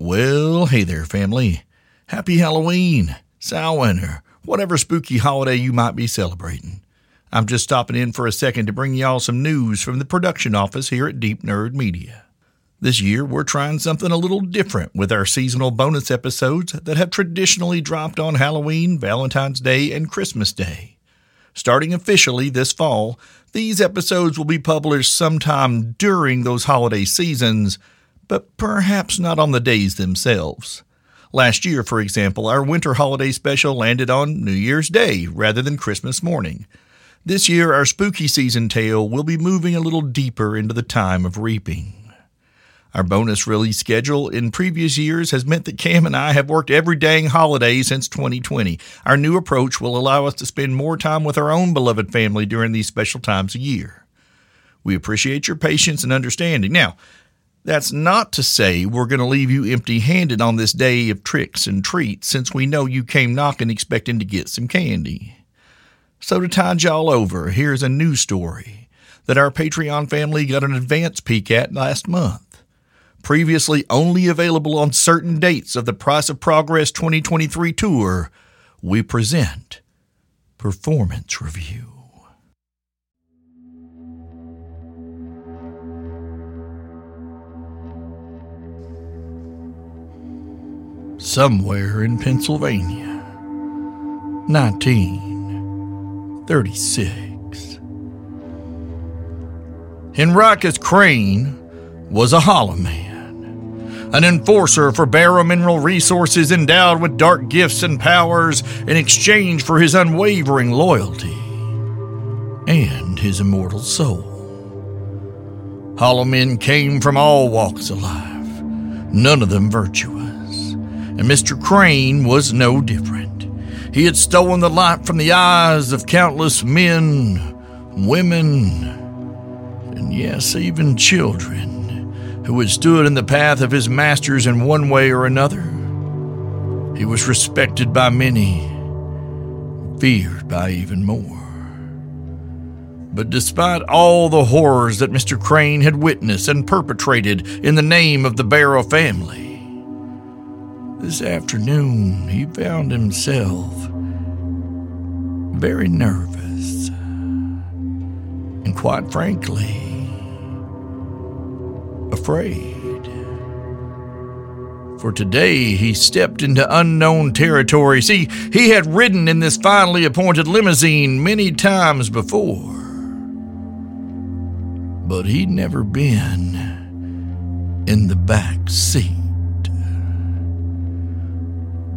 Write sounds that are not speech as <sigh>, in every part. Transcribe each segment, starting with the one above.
Well, hey there, family. Happy Halloween, Samhain, or whatever spooky holiday you might be celebrating. I'm just stopping in for a second to bring y'all some news from the production office here at Deep Nerd Media. This year, we're trying something a little different with our seasonal bonus episodes that have traditionally dropped on Halloween, Valentine's Day, and Christmas Day. Starting officially this fall, these episodes will be published sometime during those holiday seasons, but perhaps not on the days themselves. Last year, for example, our winter holiday special landed on New Year's Day rather than Christmas morning. This year, our spooky season tale will be moving a little deeper into the time of reaping. Our bonus release schedule in previous years has meant that Cam and I have worked every dang holiday since 2020. Our new approach will allow us to spend more time with our own beloved family during these special times of year. We appreciate your patience and understanding. Now, that's not to say we're going to leave you empty handed on this day of tricks and treats, since we know you came knocking expecting to get some candy. So, to tide y'all over, here's a new story that our Patreon family got an advance peek at last month. Previously only available on certain dates of the Price of Progress 2023 tour, we present Performance Review. Somewhere in Pennsylvania, 1936. Henricus Crane was a hollow man, an enforcer for Barrow Mineral Resources endowed with dark gifts and powers in exchange for his unwavering loyalty and his immortal soul. Hollow men came from all walks of life, none of them virtuous, and Mr. Crane was no different. He had stolen the light from the eyes of countless men, women, and yes, even children who had stood in the path of his masters in one way or another. He was respected by many, feared by even more. But despite all the horrors that Mr. Crane had witnessed and perpetrated in the name of the Barrow family, this afternoon he found himself very nervous. And quite frankly, afraid. For today he stepped into unknown territory. See, he had ridden in this finely appointed limousine many times before. But he'd never been in the back seat.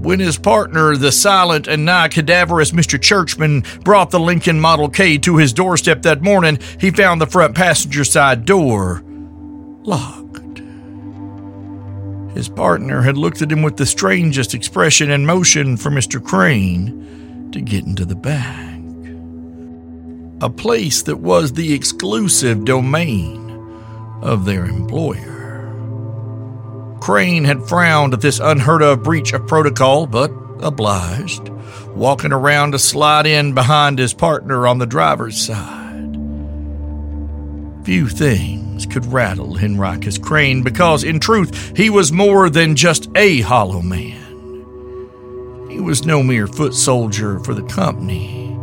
When his partner, the silent and nigh cadaverous Mr. Churchman, brought the Lincoln Model K to his doorstep that morning, he found the front passenger side door locked. His partner had looked at him with the strangest expression and motion for Mr. Crane to get into the back. A place that was the exclusive domain of their employer. Crane had frowned at this unheard of breach of protocol, but obliged, walking around to slide in behind his partner on the driver's side. Few things could rattle Henricus Crane because, in truth, he was more than just a hollow man. He was no mere foot soldier for the company.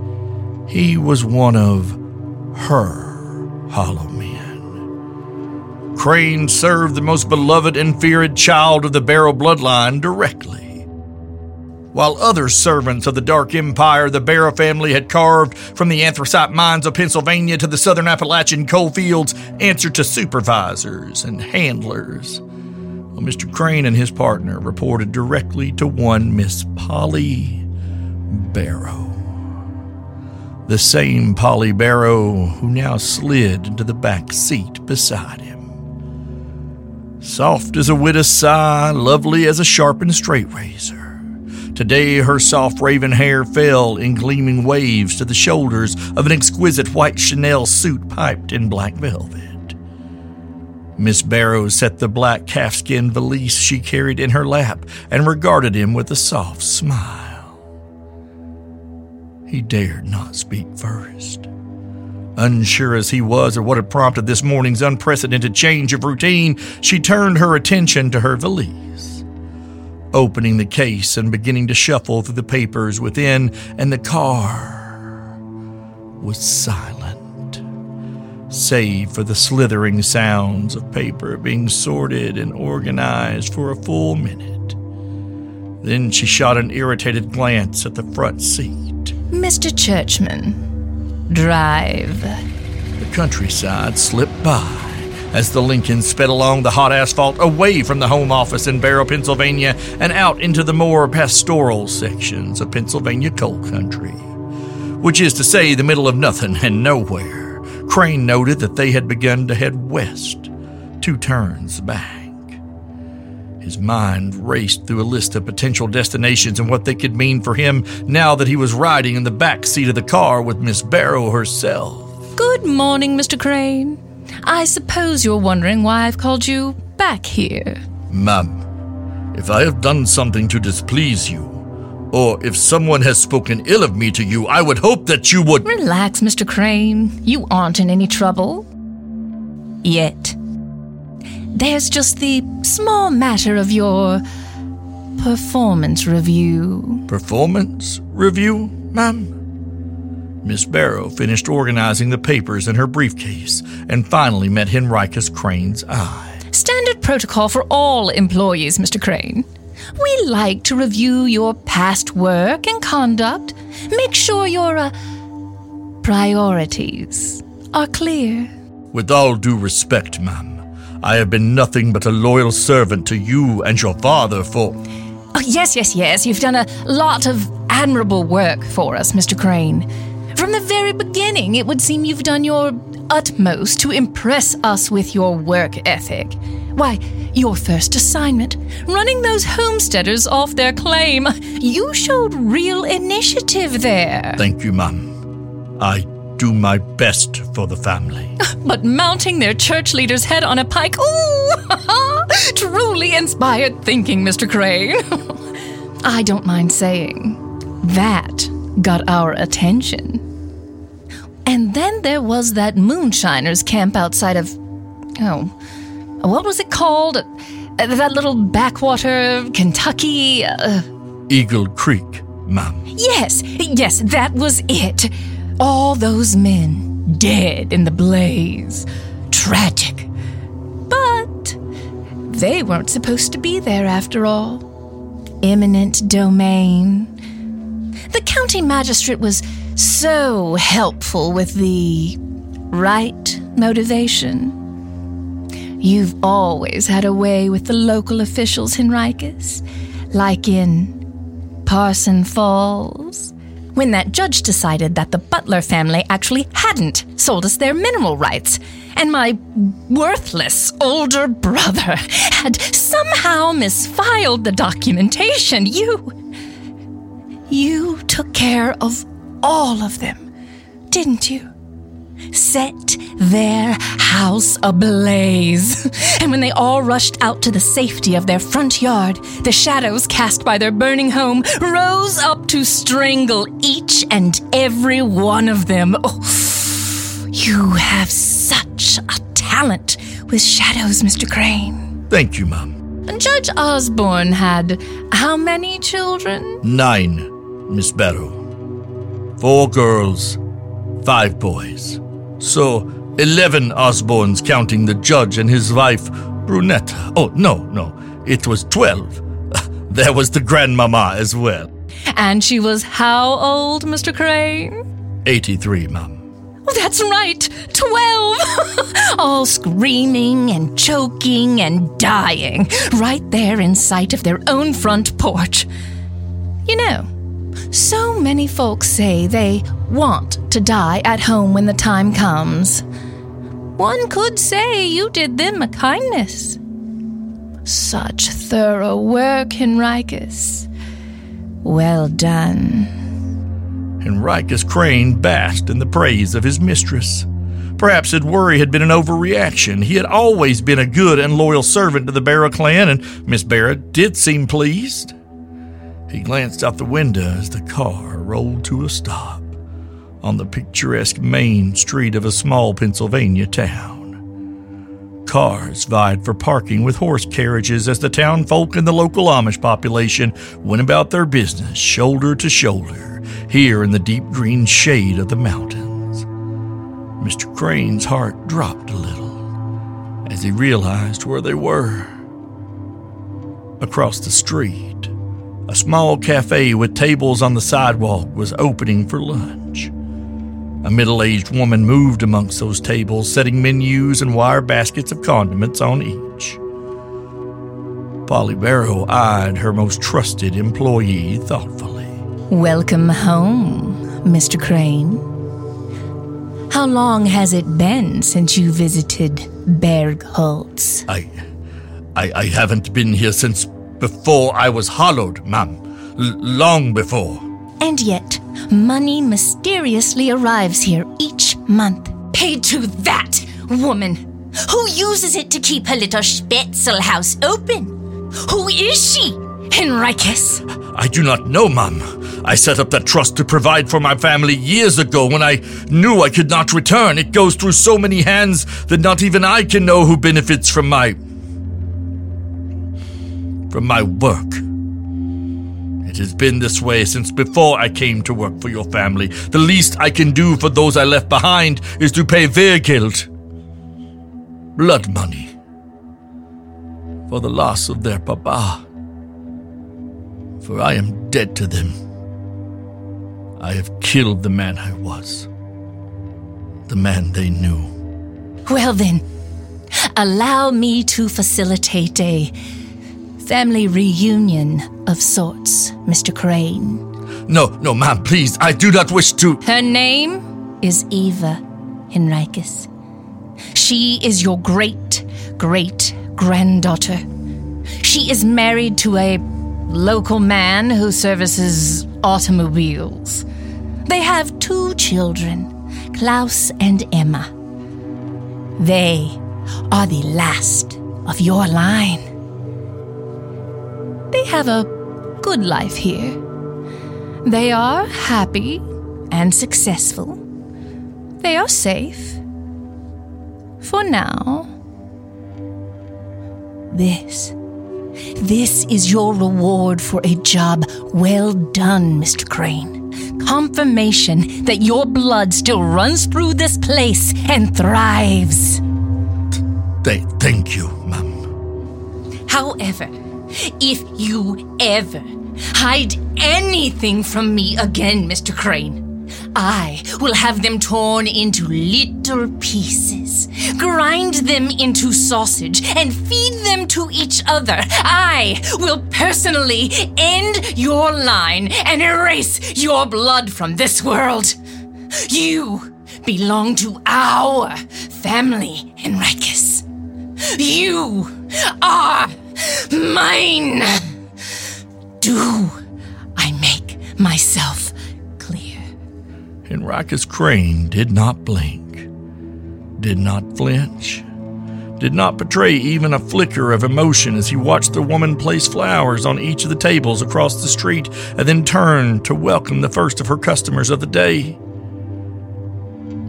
He was one of her hollow. Crane served the most beloved and feared child of the Barrow bloodline directly. While other servants of the Dark Empire the Barrow family had carved from the anthracite mines of Pennsylvania to the southern Appalachian coal fields answered to supervisors and handlers. Well, Mr. Crane and his partner reported directly to one Miss Polly Barrow. The same Polly Barrow who now slid into the back seat beside him. Soft as a widow's sigh, lovely as a sharpened straight razor. Today, her soft raven hair fell in gleaming waves to the shoulders of an exquisite white Chanel suit piped in black velvet. Miss Barrow set the black calfskin valise she carried in her lap and regarded him with a soft smile. He dared not speak first. Unsure as he was of what had prompted this morning's unprecedented change of routine, she turned her attention to her valise opening the case and beginning to shuffle through the papers within, and the car was silent, save for the slithering sounds of paper being sorted and organized for a full minute. Then she shot an irritated glance at the front seat. Mr. Churchman, drive. The countryside slipped by as the Lincoln sped along the hot asphalt away from the home office in Barrow, Pennsylvania, and out into the more pastoral sections of Pennsylvania coal country. Which is to say, the middle of nothing and nowhere. Crane noted that they had begun to head west, two turns back. His mind raced through a list of potential destinations and what they could mean for him now that he was riding in the back seat of the car with Miss Barrow herself. Good morning, Mr. Crane. I suppose you're wondering why I've called you back here. Ma'am, if I have done something to displease you, or if someone has spoken ill of me to you, I would hope that you would. Relax, Mr. Crane. You aren't in any trouble. Yet. There's just the small matter of your performance review. Performance review, ma'am? Miss Barrow finished organizing the papers in her briefcase and finally met Henricus Crane's eye. Standard protocol for all employees, Mr. Crane. We like to review your past work and conduct, make sure your uh, priorities are clear. With all due respect, ma'am, I have been nothing but a loyal servant to you and your father for. Oh, yes, yes, yes. You've done a lot of admirable work for us, Mr. Crane. From the very beginning, it would seem you've done your utmost to impress us with your work ethic. Why, your first assignment, running those homesteaders off their claim, you showed real initiative there. Thank you, ma'am. I do my best for the family. <laughs> But mounting their church leader's head on a pike, ooh, <laughs> truly inspired thinking, Mr. Crane. <laughs> I don't mind saying, that got our attention. And then there was that moonshiners camp outside of. Oh, what was it called? Uh, that little backwater, Kentucky. Uh, Eagle Creek, ma'am. yes, yes, that was it. All those men dead in the blaze. Tragic. But they weren't supposed to be there after all. Eminent domain. The county magistrate was so helpful with the right motivation. You've always had a way with the local officials, Henricus, like in Parson Falls, when that judge decided that the Butler family actually hadn't sold us their mineral rights, and my worthless older brother had somehow misfiled the documentation. You. You took care of all of them, didn't you? Set their house ablaze. <laughs> And when they all rushed out to the safety of their front yard, the shadows cast by their burning home rose up to strangle each and every one of them. Oh, you have such a talent with shadows, Mr. Crane. Thank you, ma'am. Judge Osborne had how many children? Nine, Miss Barrow. Four girls, five boys. So Eleven Osbornes, counting the judge and his wife, Brunette. Oh, no, no, it was twelve. <laughs> There was the grandmama as well. And she was how old, Mr. Crane? 83, Mum. Oh, that's right, 12! <laughs> All screaming and choking and dying, right there in sight of their own front porch. You know, so many folks say they want to die at home when the time comes. One could say you did them a kindness. Such thorough work, Henricus. Well done. Henricus Crane basked in the praise of his mistress. Perhaps his worry had been an overreaction. He had always been a good and loyal servant to the Barrow clan, and Miss Barrow did seem pleased. He glanced out the window as the car rolled to a stop on the picturesque main street of a small Pennsylvania town. Cars vied for parking with horse carriages as the town folk and the local Amish population went about their business shoulder to shoulder here in the deep green shade of the mountains. Mr. Crane's heart dropped a little as he realized where they were. Across the street, a small cafe with tables on the sidewalk was opening for lunch. A middle aged woman moved amongst those tables, setting menus and wire baskets of condiments on each. Polly Barrow eyed her most trusted employee thoughtfully. Welcome home, Mr. Crane. How long has it been since you visited Bergholtz? I, I, I haven't been here since before I was hollowed, ma'am. L- long before. And yet, money mysteriously arrives here each month. Paid to that woman who uses it to keep her little Spätzle house open. Who is she, Henricus? I do not know, ma'am. I set up that trust to provide for my family years ago when I knew I could not return. It goes through so many hands that not even I can know who benefits from my. From my work. It has been this way since before I came to work for your family. The least I can do for those I left behind is to pay Wehrgeld. Blood money. For the loss of their papa. For I am dead to them. I have killed the man I was. The man they knew. Well, then, allow me to facilitate a family reunion of sorts, Mr. Crane. No, no, ma'am, please, I do not wish to. Her name is Eva Henricus. She is your great, great granddaughter. She is married to a local man who services automobiles. They have two children, Klaus and Emma. They are the last of your line. They have a good life here. They are happy and successful. They are safe. For now. This. This is your reward for a job well done, Mr. Crane. Confirmation that your blood still runs through this place and thrives. Th- thank you, ma'am. However, if you ever hide anything from me again, Mr. Crane, I will have them torn into little pieces, grind them into sausage, and feed them to each other. I will personally end your line and erase your blood from this world. You belong to our family, Henricus. You are mine. Do I make myself clear? Henricus Crane did not blink, did not flinch, did not betray even a flicker of emotion as he watched the woman place flowers on each of the tables across the street and then turn to welcome the first of her customers of the day.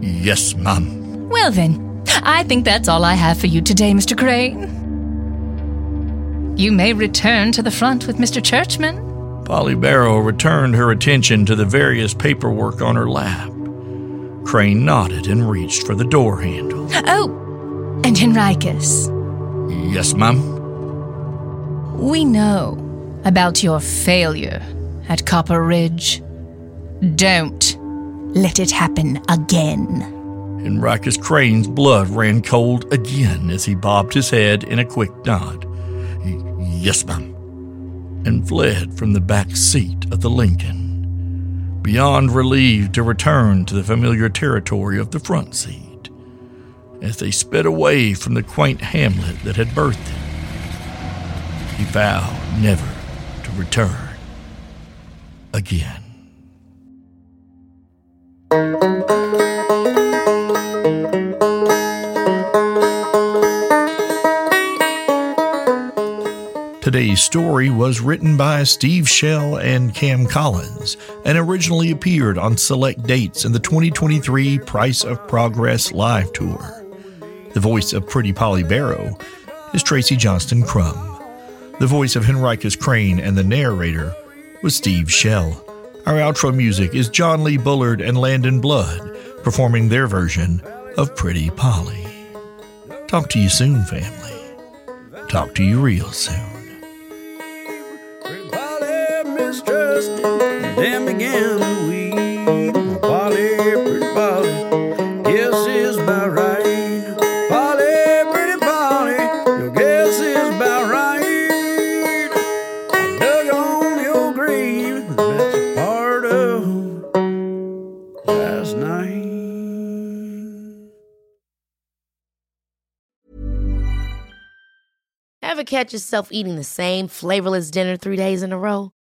Yes, ma'am. Well, then, I think that's all I have for you today, Mr. Crane. You may return to the front with Mr. Churchman. Polly Barrow returned her attention to the various paperwork on her lap. Crane nodded and reached for the door handle. Oh, and Henricus, Yes, ma'am. we know about your failure at Copper Ridge. Don't let it happen again. Henricus Crane's blood ran cold again as he bobbed his head in a quick nod. "Y- Yes, ma'am. And fled from the back seat of the Lincoln, beyond relieved to return to the familiar territory of the front seat. As they sped away from the quaint hamlet that had birthed him, he vowed never to return again. Story was written by Steve Shell and Cam Collins and originally appeared on select dates in the 2023 Price of Progress live tour. The voice of Pretty Polly Barrow is Tracey Johnston Crum. The voice of Henricus Crane and the narrator was Steve Shell. Our outro music is John Lee Bullard and Landon Blood performing their version of Pretty Polly. Talk to you soon, family. Talk to you real soon. Polly mistrusted, then began to weep. Polly, pretty Polly, guess is about right. Polly, pretty Polly, your guess is about right. I dug on your grave, that's a part of last night. Ever catch yourself eating the same flavorless dinner three days in a row?